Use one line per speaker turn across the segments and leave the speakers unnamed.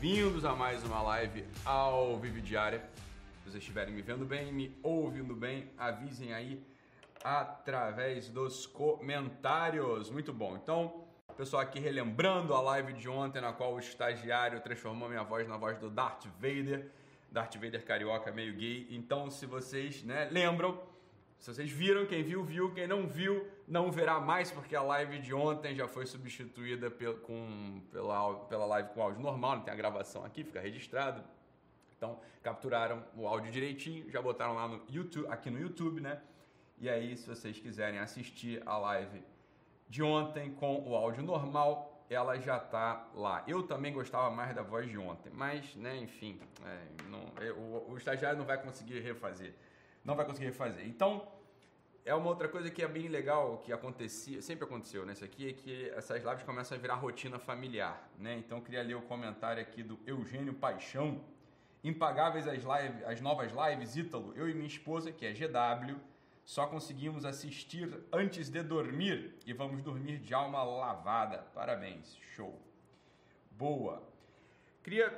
Bem-vindos a mais uma live ao Vive Diária. Se vocês estiverem me vendo bem, me ouvindo bem, avisem aí através dos comentários. Muito bom. Então, pessoal aqui relembrando a live de ontem na qual o estagiário transformou minha voz na voz do Darth Vader. Darth Vader carioca meio gay. Então, se vocês, né, lembram, se vocês viram, quem viu, viu. Quem não viu, não verá mais, porque a live de ontem já foi substituída pel, com, pela, pela live com áudio normal, não tem a gravação aqui, fica registrado. Então, capturaram o áudio direitinho, já botaram lá no YouTube, aqui no YouTube, né? E aí, se vocês quiserem assistir a live de ontem com o áudio normal, ela já tá lá. Eu também gostava mais da voz de ontem, mas, né, enfim, é, não, eu, o, o estagiário não vai conseguir refazer não vai conseguir refazer. Então, é uma outra coisa que é bem legal, que acontecia, sempre aconteceu nessa aqui, é que essas lives começam a virar rotina familiar, né? Então, eu queria ler o comentário aqui do Eugênio Paixão. Impagáveis as, live, as novas lives, Ítalo, eu e minha esposa, que é GW, só conseguimos assistir antes de dormir e vamos dormir de alma lavada. Parabéns, show. Boa. Queria,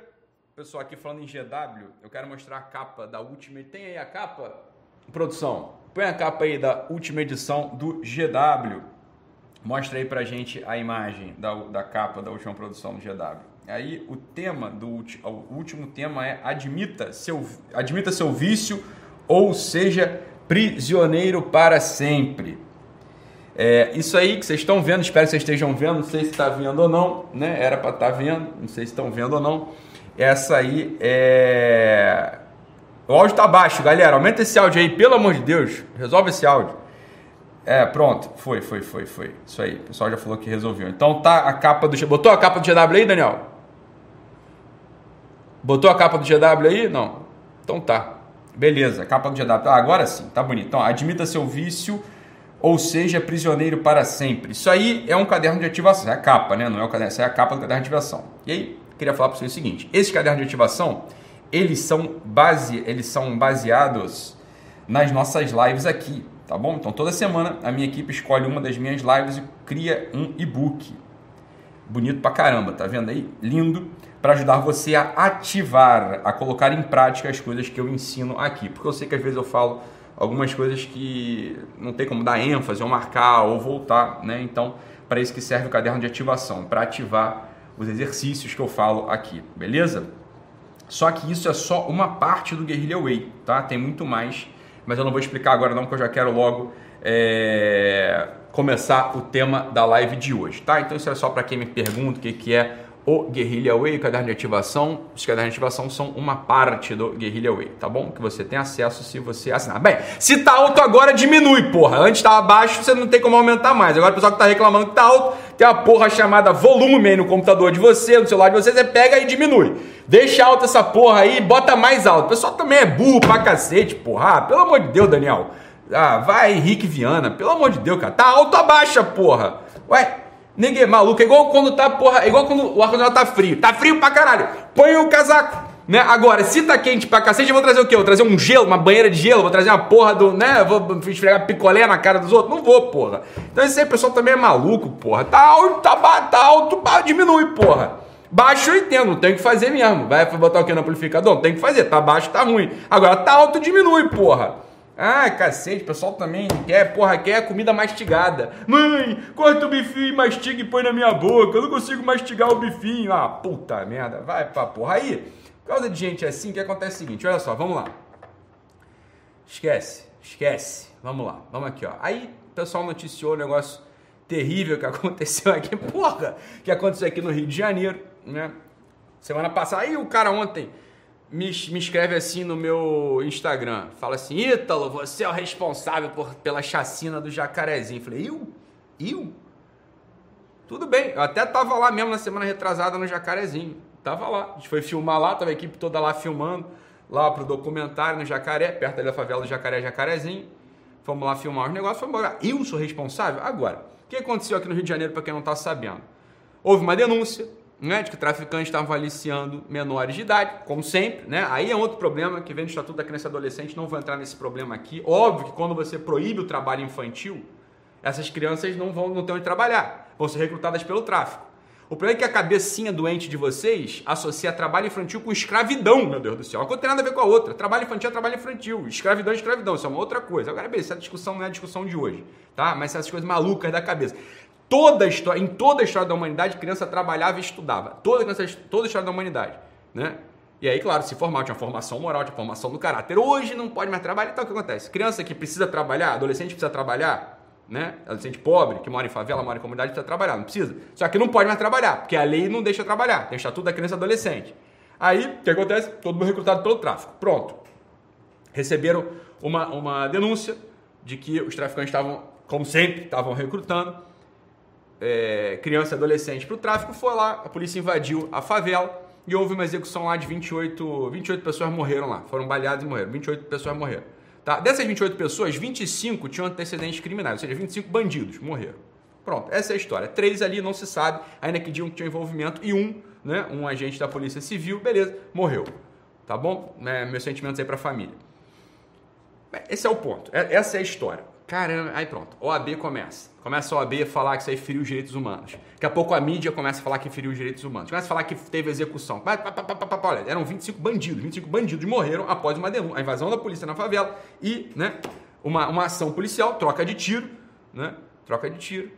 pessoal, aqui falando em GW, eu quero mostrar a capa da última. Tem aí a capa? Produção, põe a capa aí da última edição do GW. Mostra aí pra gente a imagem da, da capa da última produção do GW. Aí o tema do o último tema é admita seu, admita seu vício ou seja prisioneiro para sempre. É, isso aí que vocês estão vendo, espero que vocês estejam vendo, não sei se está vendo ou não, né? Era para estar tá vendo, não sei se estão vendo ou não. Essa aí é o áudio tá baixo, galera. Aumenta esse áudio aí, pelo amor de Deus. Resolve esse áudio. É, pronto. Foi, foi, foi, foi. Isso aí. O pessoal já falou que resolveu. Então tá a capa do... Botou a capa do GW aí, Daniel? Botou a capa do GW aí? Não. Então tá. Beleza, capa do GW. Ah, agora sim, tá bonito. Então, admita seu vício ou seja prisioneiro para sempre. Isso aí é um caderno de ativação. É a capa, né? Não é o caderno, essa é a capa do caderno de ativação. E aí, queria falar para vocês o seguinte. Esse caderno de ativação eles são, base, eles são baseados nas nossas lives aqui, tá bom? Então toda semana a minha equipe escolhe uma das minhas lives e cria um e-book. Bonito pra caramba, tá vendo aí? Lindo para ajudar você a ativar, a colocar em prática as coisas que eu ensino aqui. Porque eu sei que às vezes eu falo algumas coisas que não tem como dar ênfase ou marcar ou voltar, né? Então, para isso que serve o caderno de ativação, para ativar os exercícios que eu falo aqui, beleza? Só que isso é só uma parte do Guerrilla Way, tá? Tem muito mais, mas eu não vou explicar agora não, porque eu já quero logo é, começar o tema da live de hoje, tá? Então isso é só para quem me pergunta o que, que é o Guerrilla Way, o caderno de ativação. Os cadernos de ativação são uma parte do Guerrilla Way, tá bom? Que você tem acesso se você assinar. Bem, se tá alto agora, diminui, porra. Antes tava baixo, você não tem como aumentar mais. Agora o pessoal que tá reclamando que tá alto, tem uma porra chamada volume aí no computador de você, no celular de você, você pega e diminui. Deixa alto essa porra aí, bota mais alto. O pessoal também é burro pra cacete, porra. Ah, pelo amor de Deus, Daniel. Ah, vai, Henrique Viana. Pelo amor de Deus, cara. Tá alto, abaixa, porra. Ué, Ninguém maluco. É igual quando tá, porra, é igual quando o ar-condicionado tá frio. Tá frio pra caralho. Põe o casaco. Né? Agora, se tá quente pra cacete, eu vou trazer o quê? Vou trazer um gelo, uma banheira de gelo, vou trazer uma porra do. né? Vou esfregar picolé na cara dos outros? Não vou, porra. Então esse aí, pessoal também é maluco, porra. Tá alto, tá, tá alto, diminui, porra. Baixo eu entendo, tem que fazer mesmo. Vai botar o que no amplificador? Tem que fazer. Tá baixo, tá ruim. Agora, tá alto, diminui, porra. Ah, cacete, o pessoal também quer, porra, quer comida mastigada. Mãe, corta o bifinho, mastiga e põe na minha boca. Eu não consigo mastigar o bifinho. Ah, puta merda, vai pra porra. Aí, por causa de gente assim, que acontece é o seguinte, olha só, vamos lá. Esquece, esquece. Vamos lá, vamos aqui, ó. Aí, o pessoal noticiou o negócio terrível que aconteceu aqui, porra, que aconteceu aqui no Rio de Janeiro, né? Semana passada, aí o cara ontem me, me escreve assim no meu Instagram. Fala assim, Ítalo, você é o responsável por, pela chacina do jacarezinho. Falei, eu? Eu? Tudo bem, eu até tava lá mesmo na semana retrasada no jacarezinho. Tava lá, a gente foi filmar lá, tava a equipe toda lá filmando, lá pro documentário no Jacaré, perto da favela do Jacaré Jacarezinho. Fomos lá filmar os negócios, fomos embora. Eu sou responsável? Agora, o que aconteceu aqui no Rio de Janeiro, para quem não tá sabendo? Houve uma denúncia, né, de que traficantes estavam aliciando menores de idade, como sempre, né? Aí é outro problema que vem do Estatuto da Criança e Adolescente, não vou entrar nesse problema aqui. Óbvio que quando você proíbe o trabalho infantil, essas crianças não vão não ter onde trabalhar, vão ser recrutadas pelo tráfico. O problema é que a cabecinha doente de vocês associa trabalho infantil com escravidão, meu Deus do céu. Uma coisa tem nada a ver com a outra. Trabalho infantil é trabalho infantil. Escravidão é escravidão. Isso é uma outra coisa. Agora, beleza, essa discussão não é a discussão de hoje, tá? Mas essas coisas malucas da cabeça. Toda história, em toda a história da humanidade, criança trabalhava e estudava. Toda, criança, toda a história da humanidade, né? E aí, claro, se formar, tinha formação moral, tinha formação do caráter. Hoje não pode mais trabalhar, então o que acontece? Criança que precisa trabalhar, adolescente precisa trabalhar, né? Adolescente pobre, que mora em favela, mora em comunidade, precisa trabalhar, não precisa. Só que não pode mais trabalhar, porque a lei não deixa trabalhar, tem o estatuto da criança e adolescente. Aí, o que acontece? Todo mundo recrutado pelo tráfico. Pronto. Receberam uma, uma denúncia de que os traficantes estavam, como sempre, estavam recrutando é, criança e adolescente para o tráfico. Foi lá, a polícia invadiu a favela e houve uma execução lá de 28, 28 pessoas morreram lá. Foram baleadas e morreram. 28 pessoas morreram. Tá? Dessas 28 pessoas, 25 tinham antecedentes criminais, ou seja, 25 bandidos morreram. Pronto, essa é a história. Três ali não se sabe, ainda que digam que envolvimento, e um, né, um agente da Polícia Civil, beleza, morreu. Tá bom? É, meus sentimentos aí para a família. Esse é o ponto, é, essa é a história. Caramba, aí pronto, OAB começa. Começa a OAB a falar que isso aí feriu os direitos humanos. Daqui a pouco a mídia começa a falar que feriu os direitos humanos. Começa a falar que teve execução. Olha, eram 25 bandidos. 25 bandidos morreram após uma denúncia, a invasão da polícia na favela e né, uma, uma ação policial, troca de tiro, né? Troca de tiro.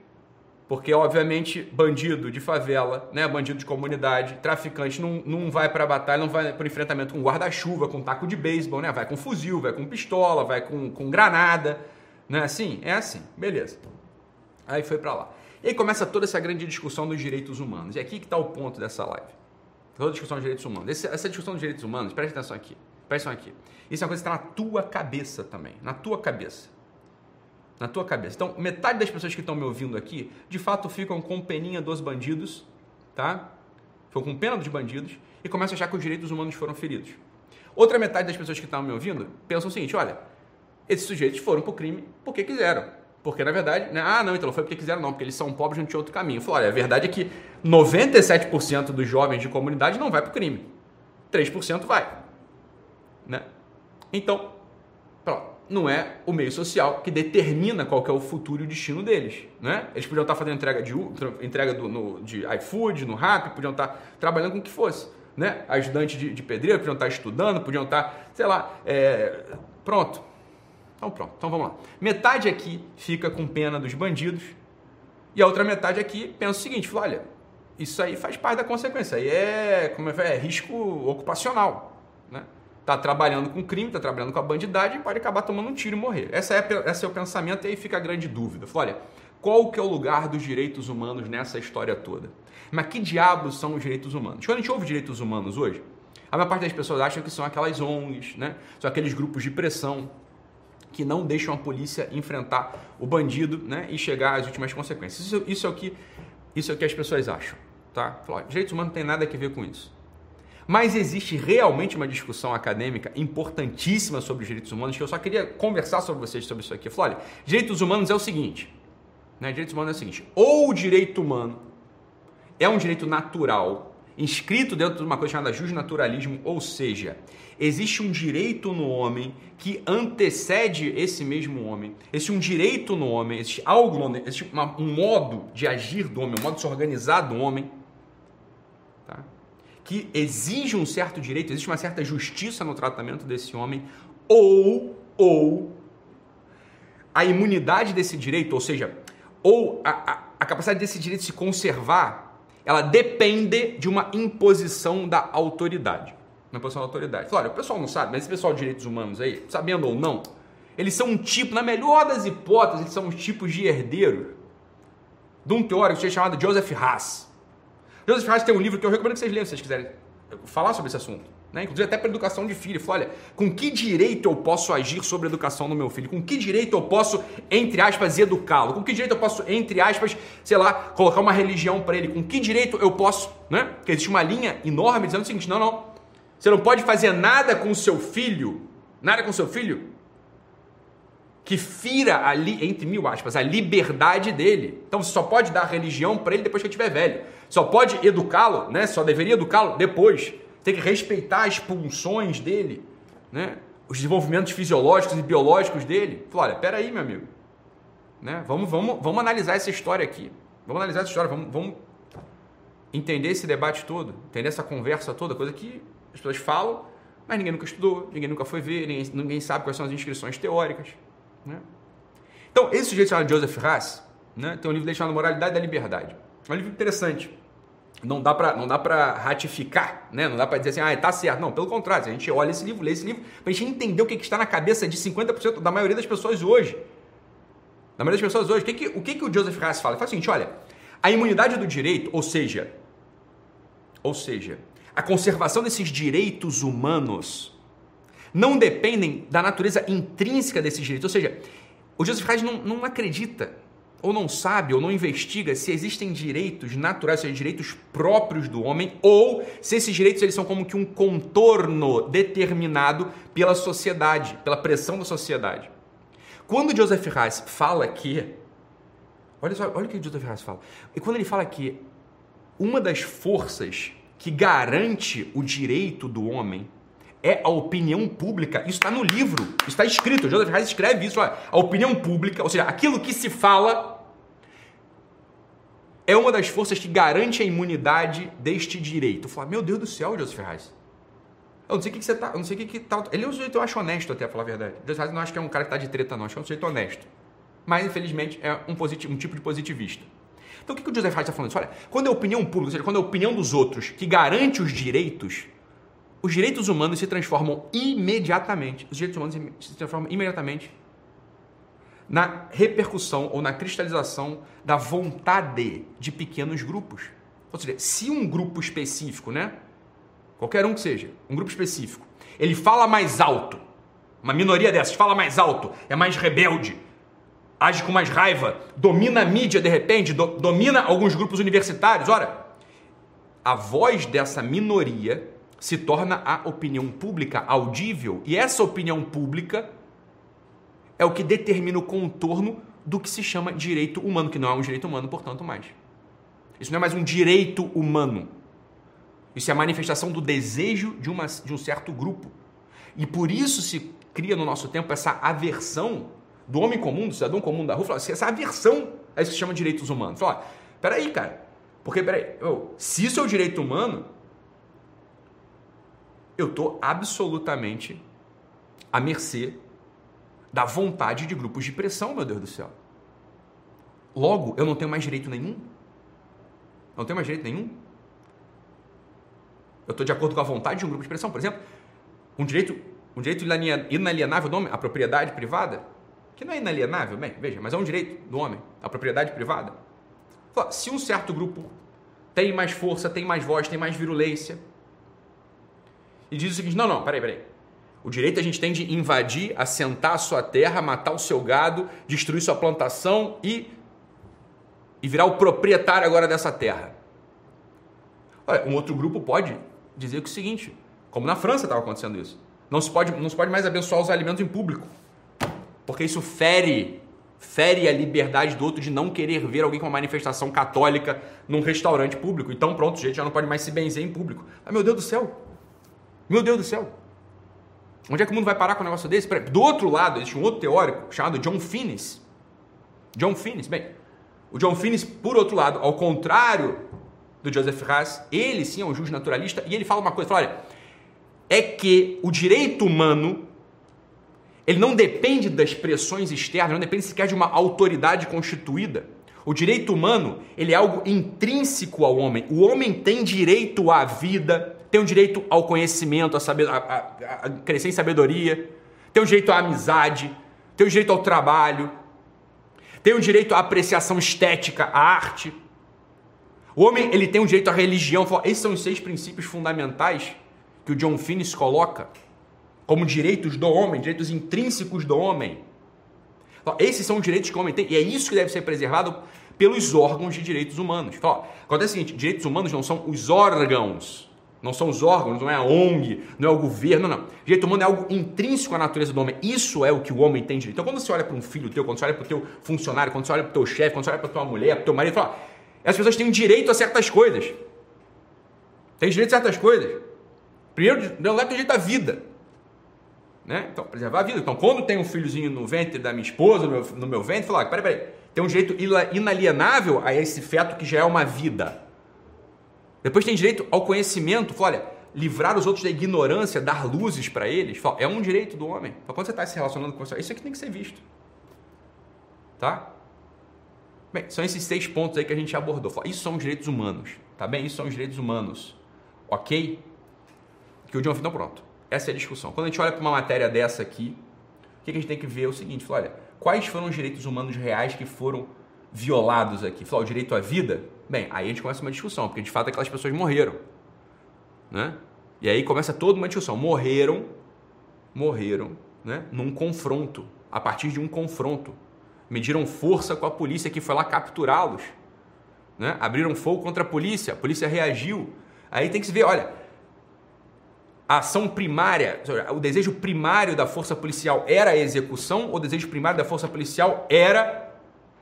Porque, obviamente, bandido de favela, né, bandido de comunidade, traficante, não, não vai para batalha, não vai para enfrentamento com guarda-chuva, com taco de beisebol, né? Vai com fuzil, vai com pistola, vai com, com granada. Não é assim? É assim. Beleza. Aí foi para lá. E aí começa toda essa grande discussão dos direitos humanos. E aqui que está o ponto dessa live. Toda a discussão dos direitos humanos. Esse, essa discussão dos direitos humanos, preste atenção aqui. Preste atenção aqui. Isso é uma coisa que está na tua cabeça também. Na tua cabeça. Na tua cabeça. Então, metade das pessoas que estão me ouvindo aqui, de fato, ficam com peninha dos bandidos, tá? Ficam com pena dos bandidos e começam a achar que os direitos humanos foram feridos. Outra metade das pessoas que estão me ouvindo pensam o seguinte: olha, esses sujeitos foram para o crime porque quiseram. Porque, na verdade, né? ah, não, então foi porque quiseram, não, porque eles são pobres, não tinha outro caminho. Falei, olha, a verdade é que 97% dos jovens de comunidade não vai para o crime. 3% vai. Né? Então, pronto. Não é o meio social que determina qual que é o futuro e o destino deles. Né? Eles podiam estar fazendo entrega de, entrega do, no, de iFood, no Rap, podiam estar trabalhando com o que fosse. Né? Ajudante de, de pedreiro, podiam estar estudando, podiam estar, sei lá, é, pronto então pronto, então vamos lá. Metade aqui fica com pena dos bandidos e a outra metade aqui pensa o seguinte, fala, olha, isso aí faz parte da consequência, aí é, como é, é risco ocupacional, né? Tá trabalhando com crime, tá trabalhando com a bandidagem, pode acabar tomando um tiro e morrer. Essa é, esse é o pensamento e aí fica a grande dúvida. Fala, olha, qual que é o lugar dos direitos humanos nessa história toda? Mas que diabos são os direitos humanos? Quando a gente ouve direitos humanos hoje, a maior parte das pessoas acham que são aquelas ONGs, né? São aqueles grupos de pressão que não deixam a polícia enfrentar o bandido né, e chegar às últimas consequências. Isso, isso, é, o que, isso é o que as pessoas acham. Tá? Direitos humanos não tem nada a ver com isso. Mas existe realmente uma discussão acadêmica importantíssima sobre os direitos humanos que eu só queria conversar sobre vocês sobre isso aqui. Olha, direitos humanos é o seguinte, né? Direitos humanos é o seguinte, ou o direito humano é um direito natural inscrito dentro de uma coisa chamada justnaturalismo, ou seja, existe um direito no homem que antecede esse mesmo homem. Existe um direito no homem, existe algo no homem, existe uma, um modo de agir do homem, um modo de se organizar do homem, tá? que exige um certo direito, existe uma certa justiça no tratamento desse homem, ou, ou a imunidade desse direito, ou seja, ou a, a, a capacidade desse direito se conservar ela depende de uma imposição da autoridade. Uma imposição da autoridade. Olha, o pessoal não sabe, mas esse pessoal de direitos humanos aí, sabendo ou não, eles são um tipo, na melhor das hipóteses, eles são um tipo de herdeiro de um teórico chamado Joseph Haas. Joseph Haas tem um livro que eu recomendo que vocês leiam se vocês quiserem falar sobre esse assunto né? inclusive até para educação de filho. Falou, olha, com que direito eu posso agir sobre a educação do meu filho? Com que direito eu posso, entre aspas, educá-lo? Com que direito eu posso, entre aspas, sei lá, colocar uma religião para ele? Com que direito eu posso, né? Porque existe uma linha enorme dizendo o seguinte: não, não, você não pode fazer nada com o seu filho, nada com o seu filho que fira ali, entre mil aspas, a liberdade dele. Então você só pode dar religião para ele depois que ele estiver velho. Só pode educá-lo, né? Só deveria educá-lo depois tem que respeitar as pulsões dele, né? os desenvolvimentos fisiológicos e biológicos dele. Falou, olha, peraí, meu amigo. Né? Vamos, vamos, vamos analisar essa história aqui. Vamos analisar essa história, vamos, vamos, entender esse debate todo, entender essa conversa toda, coisa que as pessoas falam, mas ninguém nunca estudou, ninguém nunca foi ver, ninguém, ninguém sabe quais são as inscrições teóricas. Né? Então, esse sujeito chamado Joseph Haas né, tem um livro dele chamado Moralidade da Liberdade. É um livro interessante. Não dá para não dá para ratificar, né? Não dá para dizer assim, ah, tá certo. Não, pelo contrário, a gente olha esse livro, lê esse livro, para a gente entender o que, que está na cabeça de 50% da maioria das pessoas hoje. Da maioria das pessoas hoje. O que, que, o, que, que o Joseph Haas fala? Ele fala o seguinte, olha, a imunidade do direito, ou seja, ou seja, a conservação desses direitos humanos não dependem da natureza intrínseca desses direitos. Ou seja, o Joseph Haas não, não acredita, ou não sabe, ou não investiga se existem direitos naturais, seja, direitos próprios do homem, ou se esses direitos eles são como que um contorno determinado pela sociedade, pela pressão da sociedade. Quando Joseph Haas fala que. Olha só, olha o que Joseph Haas fala. E quando ele fala que uma das forças que garante o direito do homem é a opinião pública. Isso está no livro, está escrito. Joseph Haas escreve isso. Olha, a opinião pública, ou seja, aquilo que se fala, é uma das forças que garante a imunidade deste direito. Fala, meu Deus do céu, Joseph Haas. Eu não sei o que, que você tá. Eu não sei o que, que tá. Ele é um sujeito, eu acho honesto até, a falar a verdade. Joseph Haas não acho que é um cara que está de treta, não. Acho que é um sujeito honesto. Mas, infelizmente, é um, positivo, um tipo de positivista. Então, o que, que o Joseph Haas está falando? Olha, quando é a opinião pública, ou seja, quando é a opinião dos outros que garante os direitos, os direitos humanos se transformam imediatamente, os direitos humanos se transformam imediatamente na repercussão ou na cristalização da vontade de pequenos grupos. Ou seja, se um grupo específico, né? Qualquer um que seja, um grupo específico, ele fala mais alto, uma minoria dessas fala mais alto, é mais rebelde, age com mais raiva, domina a mídia de repente, do, domina alguns grupos universitários. Ora, a voz dessa minoria se torna a opinião pública audível e essa opinião pública é o que determina o contorno do que se chama direito humano, que não é um direito humano, portanto, mais. Isso não é mais um direito humano. Isso é a manifestação do desejo de, uma, de um certo grupo. E por isso se cria no nosso tempo essa aversão do homem comum, do cidadão comum da rua, fala, essa aversão é isso que se chama direitos humanos. Fala, peraí, cara, porque peraí, se isso é o direito humano, eu estou absolutamente à mercê da vontade de grupos de pressão, meu Deus do céu. Logo, eu não tenho mais direito nenhum? Não tenho mais direito nenhum? Eu estou de acordo com a vontade de um grupo de pressão. Por exemplo, um direito, um direito inalienável do homem, a propriedade privada, que não é inalienável, bem, veja, mas é um direito do homem, a propriedade privada. Se um certo grupo tem mais força, tem mais voz, tem mais virulência, e diz o seguinte: não, não, peraí, peraí. O direito a gente tem de invadir, assentar a sua terra, matar o seu gado, destruir sua plantação e, e virar o proprietário agora dessa terra. Olha, um outro grupo pode dizer que é o seguinte, como na França estava acontecendo isso. Não se, pode, não se pode mais abençoar os alimentos em público porque isso fere fere a liberdade do outro de não querer ver alguém com uma manifestação católica num restaurante público. Então, pronto, gente já não pode mais se benzer em público. Ah, meu Deus do céu! Meu Deus do céu! Onde é que o mundo vai parar com um negócio desse? Do outro lado, existe um outro teórico chamado John Finnis. John Finnis, bem, o John Finnis, por outro lado, ao contrário do Joseph Haas, ele sim é um juiz naturalista e ele fala uma coisa, fala, olha, é que o direito humano ele não depende das pressões externas, não depende sequer de uma autoridade constituída. O direito humano, ele é algo intrínseco ao homem. O homem tem direito à vida, tem o direito ao conhecimento, a, saber, a, a, a crescer em sabedoria, tem o direito à amizade, tem o direito ao trabalho, tem o direito à apreciação estética, à arte. O homem, ele tem o direito à religião. Esses são os seis princípios fundamentais que o John Finnis coloca como direitos do homem, direitos intrínsecos do homem. Esses são os direitos que o homem tem, e é isso que deve ser preservado pelos órgãos de direitos humanos. Acontece o seguinte: direitos humanos não são os órgãos, não são os órgãos, não é a ONG, não é o governo, não. Direito humano é algo intrínseco à natureza do homem. Isso é o que o homem tem direito. Então, quando você olha para um filho teu, quando você olha para o teu funcionário, quando você olha para o teu chefe, quando você olha para tua mulher, para o teu marido, fala, as pessoas têm direito a certas coisas. Tem direito a certas coisas. Primeiro, não tem direito à vida. Né? Então, preservar a vida. Então, quando tem um filhozinho no ventre da minha esposa, no meu, no meu ventre, falar, peraí, peraí, tem um direito inalienável a esse feto que já é uma vida. Depois tem direito ao conhecimento. Fala, olha, livrar os outros da ignorância, dar luzes para eles. Fala, é um direito do homem. Quando você está se relacionando com isso, isso aqui tem que ser visto. Tá? Bem, são esses seis pontos aí que a gente abordou. Fala, isso são direitos humanos. Tá bem? Isso são os direitos humanos. Ok? Que o John então pronto. Essa é a discussão. Quando a gente olha para uma matéria dessa aqui, o que a gente tem que ver é o seguinte: fala, olha, quais foram os direitos humanos reais que foram violados aqui? Fala, o direito à vida? Bem, aí a gente começa uma discussão, porque de fato aquelas pessoas morreram. Né? E aí começa toda uma discussão. Morreram, morreram, né? Num confronto, a partir de um confronto. Mediram força com a polícia que foi lá capturá-los. Né? Abriram fogo contra a polícia, a polícia reagiu. Aí tem que se ver, olha, a ação primária, o desejo primário da força policial era a execução, ou o desejo primário da força policial era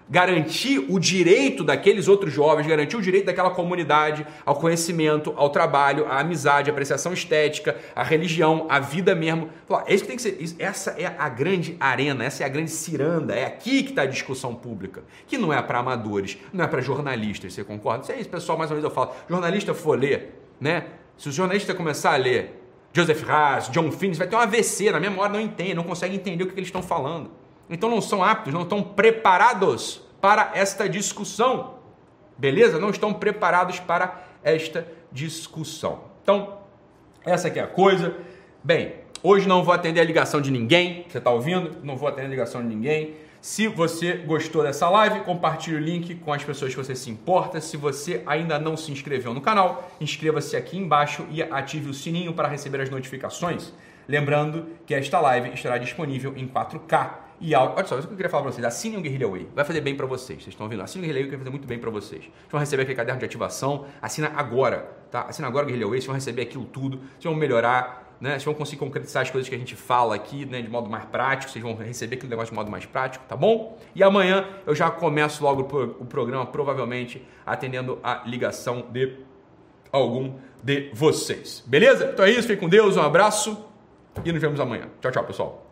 garantir o direito daqueles outros jovens, garantir o direito daquela comunidade ao conhecimento, ao trabalho, à amizade, à apreciação estética, à religião, à vida mesmo. É isso tem que ser. Essa é a grande arena, essa é a grande ciranda, é aqui que está a discussão pública, que não é para amadores, não é para jornalistas, você concorda? Isso é isso, pessoal, mais ou menos eu falo. Jornalista for ler, né? Se o jornalista começar a ler Joseph Haas, John Finnis, vai ter um AVC, na mesma hora não entende, não consegue entender o que eles estão falando. Então não são aptos, não estão preparados para esta discussão. Beleza? Não estão preparados para esta discussão. Então, essa aqui é a coisa. Bem, hoje não vou atender a ligação de ninguém. Você está ouvindo? Não vou atender a ligação de ninguém. Se você gostou dessa live, compartilhe o link com as pessoas que você se importa. Se você ainda não se inscreveu no canal, inscreva-se aqui embaixo e ative o sininho para receber as notificações. Lembrando que esta live estará disponível em 4K e. Olha só, isso que eu queria falar para vocês. Assine o Guerrilla Way. Vai fazer bem para vocês. Vocês estão ouvindo? Assine o Guerrilla Way que vai fazer muito bem para vocês. Vocês vão receber aquele caderno de ativação. Assina agora, tá? Assina agora o Guerrilla Way. Vocês vão receber aquilo tudo. Vocês vão melhorar, né? Vocês vão conseguir concretizar as coisas que a gente fala aqui, né? De modo mais prático. Vocês vão receber aquele negócio de modo mais prático, tá bom? E amanhã eu já começo logo o programa, provavelmente atendendo a ligação de algum de vocês. Beleza? Então é isso. Fiquem com Deus. Um abraço. E nos vemos amanhã. Tchau, tchau, pessoal.